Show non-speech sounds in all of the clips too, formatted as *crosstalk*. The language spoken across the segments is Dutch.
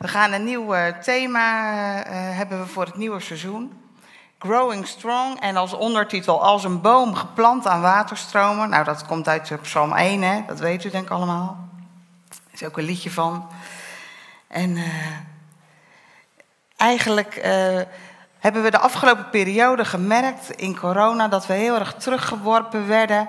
We gaan een nieuw eh, thema uh, hebben we voor het nieuwe seizoen. Growing Strong en als ondertitel Als een boom geplant aan waterstromen. Nou, dat komt uit Psalm 1, hè? dat weet u denk ik allemaal. Er is ook een liedje van. En eigenlijk hebben we de afgelopen periode gemerkt in corona dat we heel erg teruggeworpen werden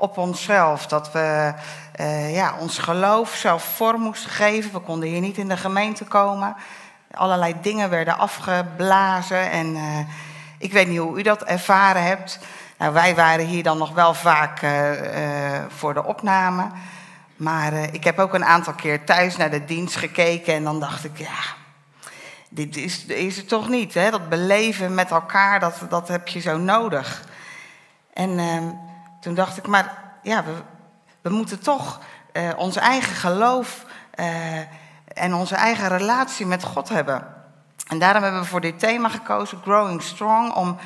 op onszelf. Dat we uh, ja, ons geloof zelf vorm moesten geven. We konden hier niet in de gemeente komen. Allerlei dingen werden afgeblazen. En uh, ik weet niet hoe u dat ervaren hebt. Nou, wij waren hier dan nog wel vaak uh, voor de opname. Maar ik heb ook een aantal keer thuis naar de dienst gekeken. En dan dacht ik, ja, dit is, is het toch niet. Hè? Dat beleven met elkaar, dat, dat heb je zo nodig. En ehm, toen dacht ik, maar ja, we, we moeten toch uh, ons eigen geloof uh, en onze eigen relatie met God hebben. En daarom hebben we voor dit thema gekozen, Growing Strong, om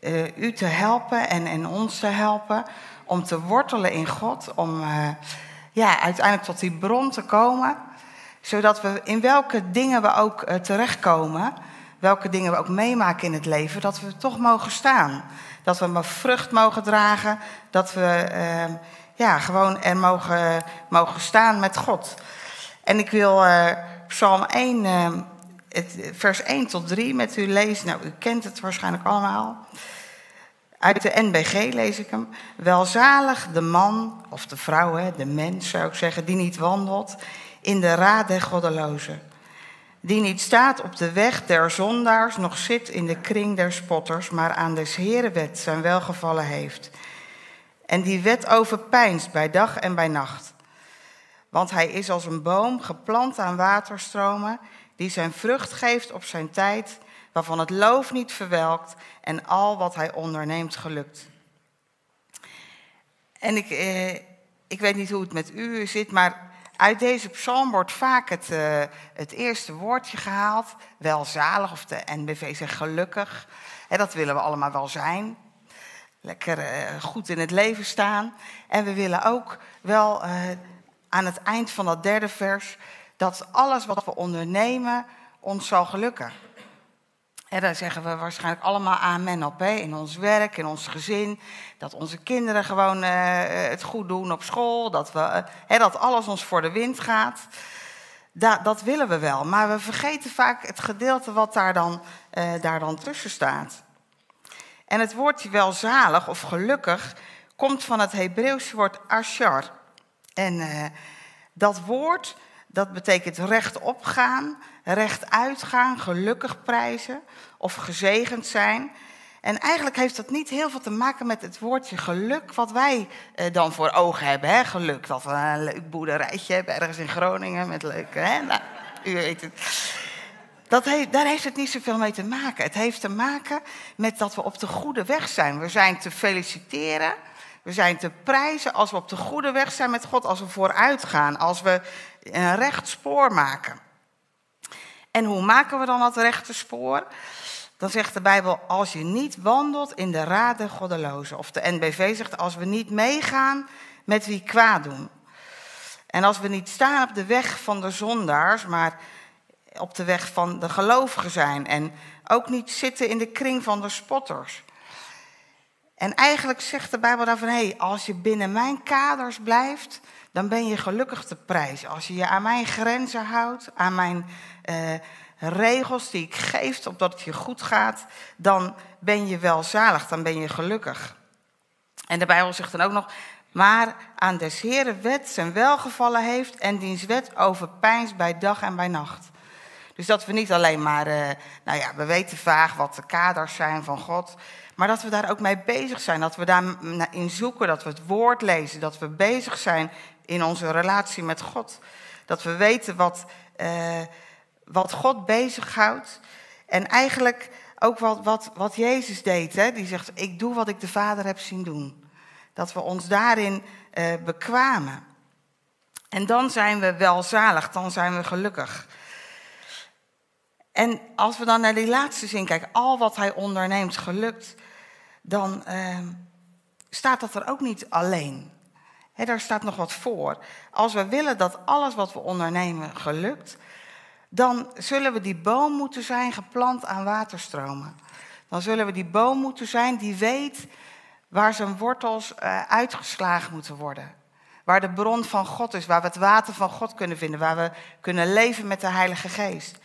uh, u te helpen en, en ons te helpen om te wortelen in God, om ja, uiteindelijk tot die bron te komen, zodat we in welke dingen we ook terechtkomen, welke dingen we ook meemaken in het leven, dat we toch mogen staan. Dat we maar vrucht mogen dragen, dat we ja, gewoon er mogen, mogen staan met God. En ik wil uh, Psalm 1, uh, het, vers 1 tot 3 met u lezen. Nou, u kent het waarschijnlijk allemaal. Uit de NBG lees ik hem. Welzalig de man, of de vrouw, hè, de mens zou ik zeggen, die niet wandelt in de raad der goddelozen. Die niet staat op de weg der zondaars, nog zit in de kring der spotters, maar aan des Heeren wet zijn welgevallen heeft en die wet overpijnst bij dag en bij nacht. Want hij is als een boom geplant aan waterstromen, die zijn vrucht geeft op zijn tijd, waarvan het loof niet verwelkt en al wat hij onderneemt gelukt. En ik, eh, ik weet niet hoe het met u zit, maar uit deze psalm wordt vaak het, eh, het eerste woordje gehaald. Welzalig, of de NBV zegt gelukkig. Dat willen we allemaal wel zijn lekker uh, goed in het leven staan. En we willen ook wel uh, aan het eind van dat derde vers dat alles wat we ondernemen ons zal gelukken. En daar zeggen we waarschijnlijk allemaal amen op. Hè? In ons werk, in ons gezin. Dat onze kinderen gewoon uh, het goed doen op school. Dat, we, hè, dat alles ons voor de wind gaat. Da dat willen we wel. Maar we vergeten vaak het gedeelte wat daar dan, daar dan tussen staat. En het woordje welzalig of gelukkig komt van het Hebreeuwse woord ashar. En dat woord, dat betekent rechtop gaan, recht uitgaan, gelukkig prijzen of gezegend zijn. En eigenlijk heeft dat niet heel veel te maken met het woordje geluk, wat wij uh, dan voor ogen hebben. Hè? Geluk, dat we een leuk boerderijtje hebben ergens in Groningen met leuke. Hè? Nou, u weet het. Dat heeft, daar heeft het niet zoveel mee te maken. Het heeft te maken met dat we op de goede weg zijn. We zijn te feliciteren, we zijn te prijzen als we op de goede weg zijn met God, als we vooruit gaan, als we een recht spoor maken. En hoe maken we dan dat rechte spoor? Dan zegt de Bijbel, als je niet wandelt in de raden goddelozen. Of de NBV zegt, als we niet meegaan met wie kwaad doen. En als we niet staan op de weg van de zondaars, maar op de weg van de gelovigen zijn en ook niet zitten in de kring van de spotters. En eigenlijk zegt de Bijbel daarvan, hé, hey, als je binnen mijn kaders blijft, dan ben je gelukkig te prijzen. Als je je aan mijn grenzen houdt, aan mijn uh, regels die ik geef, opdat het je goed gaat, dan ben je wel zalig, dan ben je gelukkig. En de Bijbel zegt dan ook nog, maar aan des Heren wet zijn welgevallen heeft en diens wet overpijnst bij dag en bij nacht. Dus dat we niet alleen maar, uh, nou ja, we weten vaag wat de kaders zijn van God. Maar dat we daar ook mee bezig zijn. Dat we daarin zoeken, dat we het woord lezen. Dat we bezig zijn in onze relatie met God. Dat we weten wat, uh, wat God bezighoudt. En eigenlijk ook wat, wat, wat Jezus deed. Hè? Die zegt, ik doe wat ik de Vader heb zien doen. Dat we ons daarin uh, bekwamen. En dan zijn we welzalig, dan zijn we gelukkig. En als we dan naar die laatste zin kijken, al wat hij onderneemt gelukt, dan uh, staat dat er ook niet alleen. Daar staat nog wat voor. Als we willen dat alles wat we ondernemen gelukt, dan zullen we die boom moeten zijn geplant aan waterstromen. Dan zullen we die boom moeten zijn die weet waar zijn wortels uh, uitgeslagen moeten worden. Waar de bron van God is, waar we het water van God kunnen vinden, waar we kunnen leven met de Heilige Geest.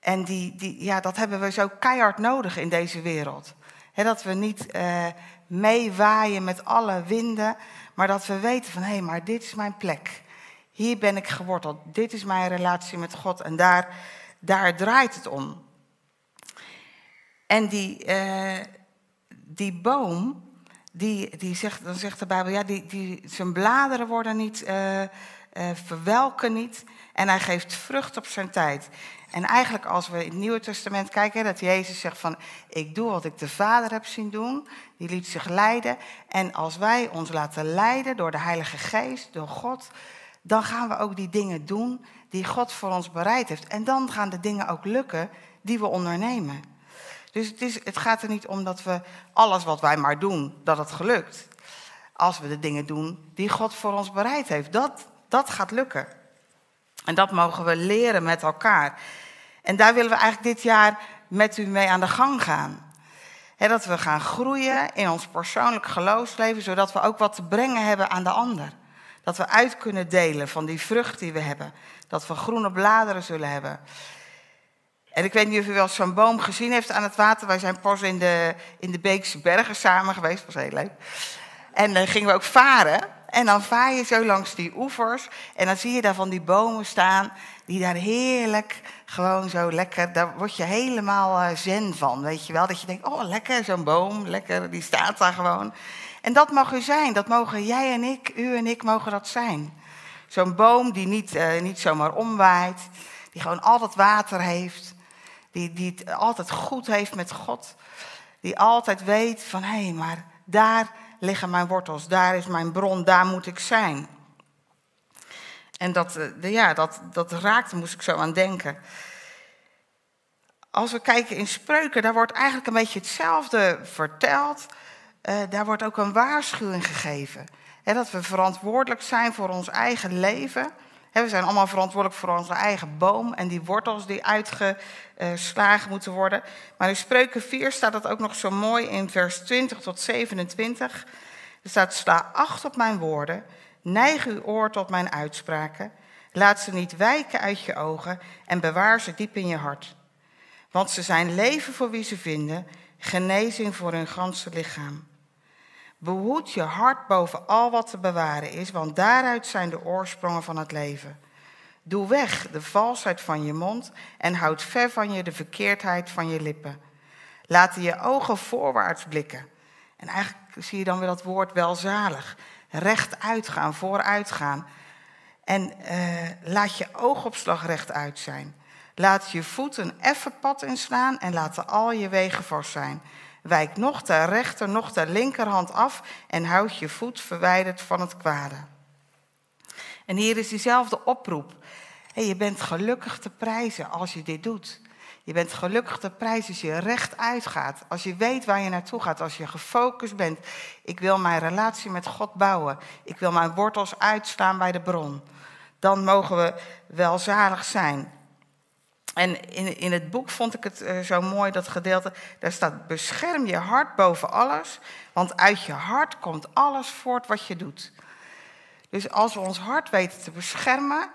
En die, die, ja, dat hebben we zo keihard nodig in deze wereld. dat we niet uh, meewaaien met alle winden, maar dat we weten van hé, hey, maar dit is mijn plek. Hier ben ik geworteld. Dit is mijn relatie met God. En daar, daar draait het om. En die, uh, die boom, die, die zegt, dan zegt de Bijbel, ja, die, die, zijn bladeren worden niet, uh, verwelken niet. En hij geeft vrucht op zijn tijd. En eigenlijk als we in het Nieuwe Testament kijken, dat Jezus zegt van, ik doe wat ik de Vader heb zien doen. Die liet zich leiden. En als wij ons laten leiden door de Heilige Geest, door God, dan gaan we ook die dingen doen die God voor ons bereid heeft. En dan gaan de dingen ook lukken die we ondernemen. Dus het, is, het gaat er niet om dat we alles wat wij maar doen, dat het gelukt. Als we de dingen doen die God voor ons bereid heeft, dat, dat gaat lukken. En dat mogen we leren met elkaar. En daar willen we eigenlijk dit jaar met u mee aan de gang gaan. dat we gaan groeien in ons persoonlijk geloofsleven, zodat we ook wat te brengen hebben aan de ander. Dat we uit kunnen delen van die vrucht die we hebben. Dat we groene bladeren zullen hebben. En ik weet niet of u wel zo'n boom gezien heeft aan het water. Wij zijn pas in de, in de Beekse Bergen samen geweest. Dat was heel leuk. En dan gingen we ook varen. En dan vaar je zo langs die oevers. En dan zie je daar van die bomen staan. Die daar heerlijk, gewoon zo lekker. Daar word je helemaal uh, zen van. Weet je wel? Dat je denkt: oh lekker, zo'n boom. Lekker, die staat daar gewoon. En dat mag u zijn. Dat mogen jij en ik, u en ik mogen dat zijn. Zo'n boom die niet, uh, niet zomaar omwaait. Die gewoon altijd water heeft. Die, die het altijd goed heeft met God. Die altijd weet van hé, hey, maar daar liggen mijn wortels. Daar is mijn bron. Daar moet ik zijn. En dat, uh, ja, dat, dat raakte, moest ik zo aan denken. Als we kijken in spreuken, daar wordt eigenlijk een beetje hetzelfde verteld. Uh, daar wordt ook een waarschuwing gegeven. dat we verantwoordelijk zijn voor ons eigen leven. We zijn allemaal verantwoordelijk voor onze eigen boom en die wortels die uitgeslagen moeten worden. Maar in Spreuken 4 staat dat ook nog zo mooi in vers 20 tot 27. Er staat: Sla acht op mijn woorden, neig uw oor tot mijn uitspraken. Laat ze niet wijken uit je ogen en bewaar ze diep in je hart. Want ze zijn leven voor wie ze vinden, genezing voor hun ganse lichaam. Behoed je hart boven al wat te bewaren is, want daaruit zijn de oorsprongen van het leven. Doe weg de valsheid van je mond en houd ver van je de verkeerdheid van je lippen. Laat je ogen voorwaarts blikken. En eigenlijk zie je dan weer dat woord welzalig. Recht uitgaan, vooruit gaan. En uh, laat je oogopslag recht uit zijn. Laat je voet een effen pad inslaan en laten al je wegen vast zijn. Wijk nog ter rechter, nog ter linkerhand af en houd je voet verwijderd van het kwade. En hier is diezelfde oproep. Hey, je bent gelukkig te prijzen als je dit doet. Je bent gelukkig te prijzen als je recht uitgaat. Als je weet waar je naartoe gaat. Als je gefocust bent. Ik wil mijn relatie met God bouwen. Ik wil mijn wortels uitslaan bij de bron. Dan mogen we welzalig zijn. En in, in het boek vond ik het uh, zo mooi, dat gedeelte. Daar staat: Bescherm je hart boven alles, want uit je hart komt alles voort wat je doet. Dus als we ons hart weten te beschermen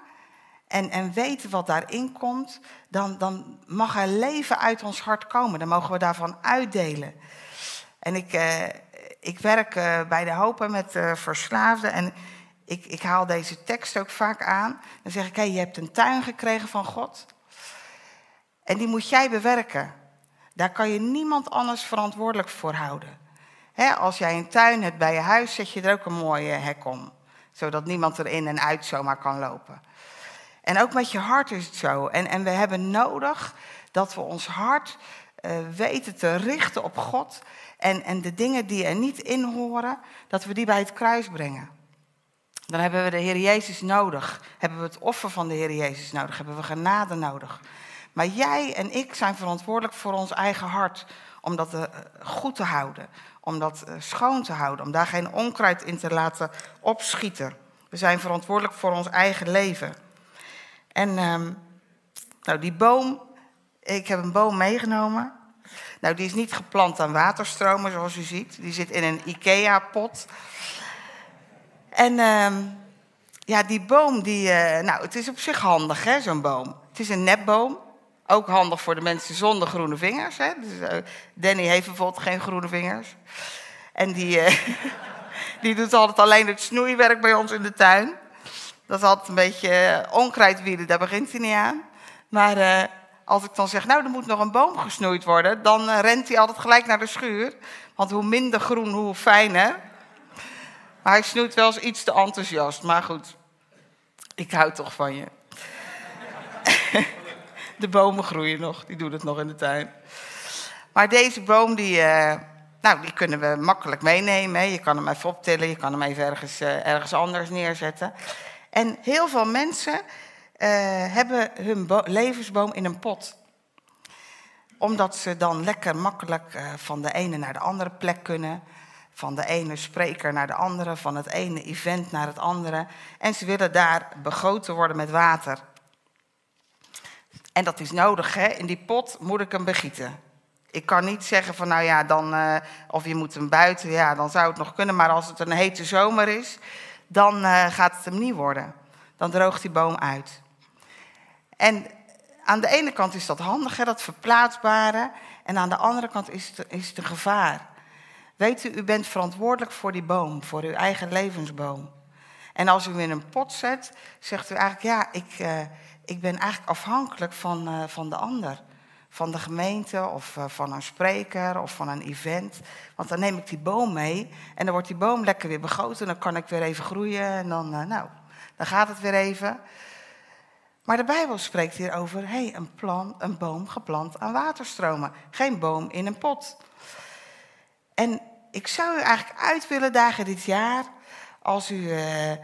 en, en weten wat daarin komt, dan, dan mag er leven uit ons hart komen. Dan mogen we daarvan uitdelen. En ik, uh, ik werk uh, bij de Hopen met verslaafden en ik, ik haal deze tekst ook vaak aan. Dan zeg ik: hey, je hebt een tuin gekregen van God. En die moet jij bewerken. Daar kan je niemand anders verantwoordelijk voor houden. als jij een tuin hebt bij je huis, zet je er ook een mooie hek om. Zodat niemand er in en uit zomaar kan lopen. En ook met je hart is het zo. En, en we hebben nodig dat we ons hart uh, weten te richten op God. En, en de dingen die er niet in horen, dat we die bij het kruis brengen. Dan hebben we de Heer Jezus nodig. Hebben we het offer van de Heer Jezus nodig. Hebben we genade nodig. Maar jij en ik zijn verantwoordelijk voor ons eigen hart. Om dat eh, goed te houden. Om dat eh, schoon te houden. Om daar geen onkruid in te laten opschieten. We zijn verantwoordelijk voor ons eigen leven. En um, Nou, die boom, ik heb een boom meegenomen. Nou, die is niet geplant aan waterstromen, zoals u ziet. Die zit in een IKEA-pot. En uh, ja, die boom, die, uh, nou, het is op zich handig, hè, zo'n boom. Het is een nepboom. Ook handig voor de mensen zonder groene vingers. Hè? Dus, uh, Danny heeft bijvoorbeeld geen groene vingers. En die, uh, *laughs* die doet altijd alleen het snoeiwerk bij ons in de tuin. Dat is altijd een beetje onkruidwielen, daar begint hij niet aan. Maar als ik dan zeg, nou, er moet nog een boom gesnoeid worden, dan rent hij altijd gelijk naar de schuur. Want hoe minder groen, hoe fijner. Maar hij snoeit wel eens iets te enthousiast. Maar goed, ik hou toch van je. *laughs* de bomen groeien nog, die doen het nog in de tuin. Maar deze boom, die, uh, nou, die kunnen we makkelijk meenemen. Je kan hem even optillen, je kan hem even ergens, uh, ergens anders neerzetten. En heel veel mensen uh, hebben hun levensboom in een pot omdat ze dan lekker makkelijk van de ene naar de andere plek kunnen. Van de ene spreker naar de andere, van het ene event naar het andere. En ze willen daar begoten worden met water. En dat is nodig, hè? In die pot moet ik hem begieten. Ik kan niet zeggen van, nou ja, dan, uh, of je moet hem buiten, ja, dan zou het nog kunnen. Maar als het een hete zomer is, dan uh, gaat het hem niet worden. Dan droogt die boom uit. En aan de ene kant is dat handig, hè, dat verplaatsbare. En aan de andere kant is het, is het een gevaar. Weet u, u bent verantwoordelijk voor die boom, voor uw eigen levensboom. En als u hem in een pot zet, zegt u eigenlijk, ja, ik, uh, ik ben eigenlijk afhankelijk van, uh, van de ander. Van de gemeente of uh, van een spreker of van een event. Want dan neem ik die boom mee en dan wordt die boom lekker weer begoten. En dan kan ik weer even groeien en dan, nou, dan gaat het weer even. Maar de Bijbel spreekt hier over, hey, een, een boom geplant aan waterstromen. Geen boom in een pot. En ik zou u eigenlijk uit willen dagen dit jaar, als u uh, uh,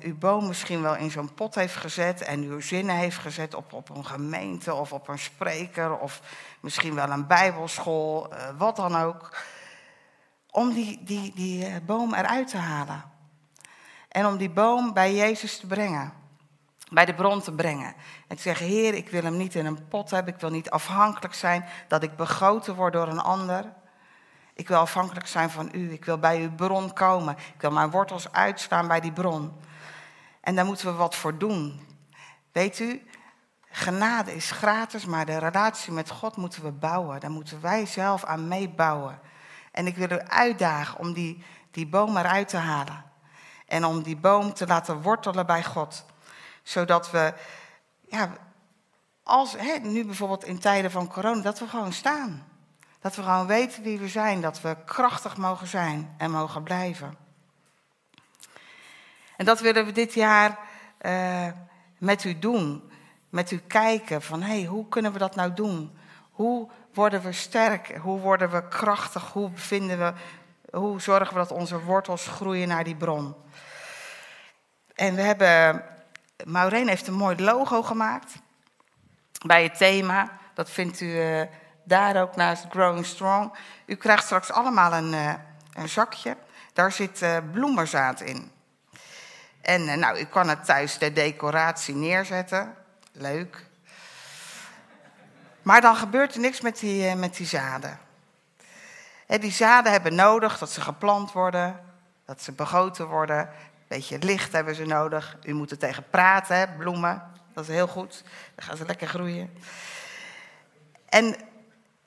uw boom misschien wel in zo'n pot heeft gezet en uw zinnen heeft gezet op, op een gemeente of op een spreker of misschien wel een bijbelschool, uh, wat dan ook, om die, die, die boom eruit te halen. En om die boom bij Jezus te brengen, bij de bron te brengen. En te zeggen, Heer, ik wil hem niet in een pot hebben, ik wil niet afhankelijk zijn dat ik begoten word door een ander. Ik wil afhankelijk zijn van u. Ik wil bij uw bron komen. Ik wil mijn wortels uitstaan bij die bron. En daar moeten we wat voor doen. Weet u, genade is gratis, maar de relatie met God moeten we bouwen. Daar moeten wij zelf aan meebouwen. En ik wil u uitdagen om die, die boom eruit te halen. En om die boom te laten wortelen bij God. Zodat we, ja, als, hè, nu bijvoorbeeld in tijden van corona, dat we gewoon staan. Dat we gewoon weten wie we zijn, dat we krachtig mogen zijn en mogen blijven. En dat willen we dit jaar uh, met u doen. Met u kijken van, hé, hey, hoe kunnen we dat nou doen? Hoe worden we sterk? Hoe worden we krachtig? Hoe, vinden we, hoe zorgen we dat onze wortels groeien naar die bron? En we hebben, Maureen heeft een mooi logo gemaakt bij het thema. Dat vindt u uh, daar ook naast Growing Strong. U krijgt straks allemaal een, uh, een zakje. Daar zit uh, bloemenzaad in. En uh, nou, u kan het thuis de decoratie neerzetten. Leuk. Maar dan gebeurt er niks met die, met die zaden. Die zaden hebben nodig dat ze geplant worden, dat ze begoten worden. Een beetje licht hebben ze nodig. U moet er tegen praten, hè, bloemen. Dat is heel goed. Dan gaan ze lekker groeien. En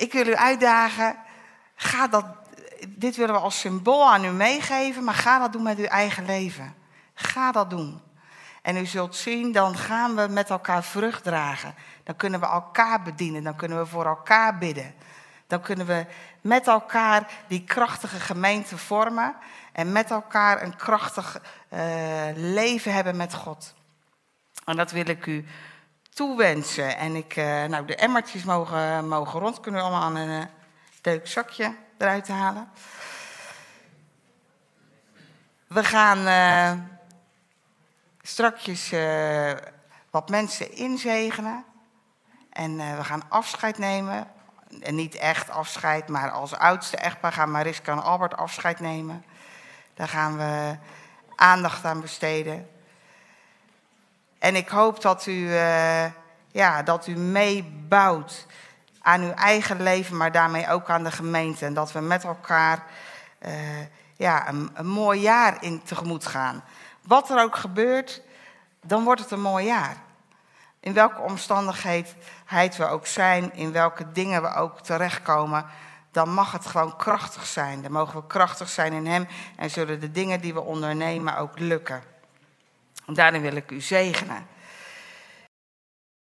ik wil u uitdagen, ga dat, dit willen we als symbool aan u meegeven, maar ga dat doen met uw eigen leven. Ga dat doen. En u zult zien, dan gaan we met elkaar vrucht dragen. Dan kunnen we elkaar bedienen, dan kunnen we voor elkaar bidden. Dan kunnen we met elkaar die krachtige gemeente vormen en met elkaar een krachtig uh, leven hebben met God. En dat wil ik u toewensen. En ik, uh, nou, de emmertjes mogen, mogen rond. Kunnen we allemaal een uh, leuk zakje eruit halen. We gaan uh, strakjes wat mensen inzegenen. En we gaan afscheid nemen. En niet echt afscheid, maar als oudste echtpaar gaan Mariska en Albert afscheid nemen. Daar gaan we aandacht aan besteden. En ik hoop dat u uh, ja, dat u meebouwt aan uw eigen leven, maar daarmee ook aan de gemeente. En dat we met elkaar uh, ja, een, een mooi jaar in tegemoet gaan. Wat er ook gebeurt, dan wordt het een mooi jaar. In welke omstandigheid we ook zijn, in welke dingen we ook terechtkomen, dan mag het gewoon krachtig zijn. Dan mogen we krachtig zijn in Hem en zullen de dingen die we ondernemen ook lukken. Daarin wil ik u zegenen.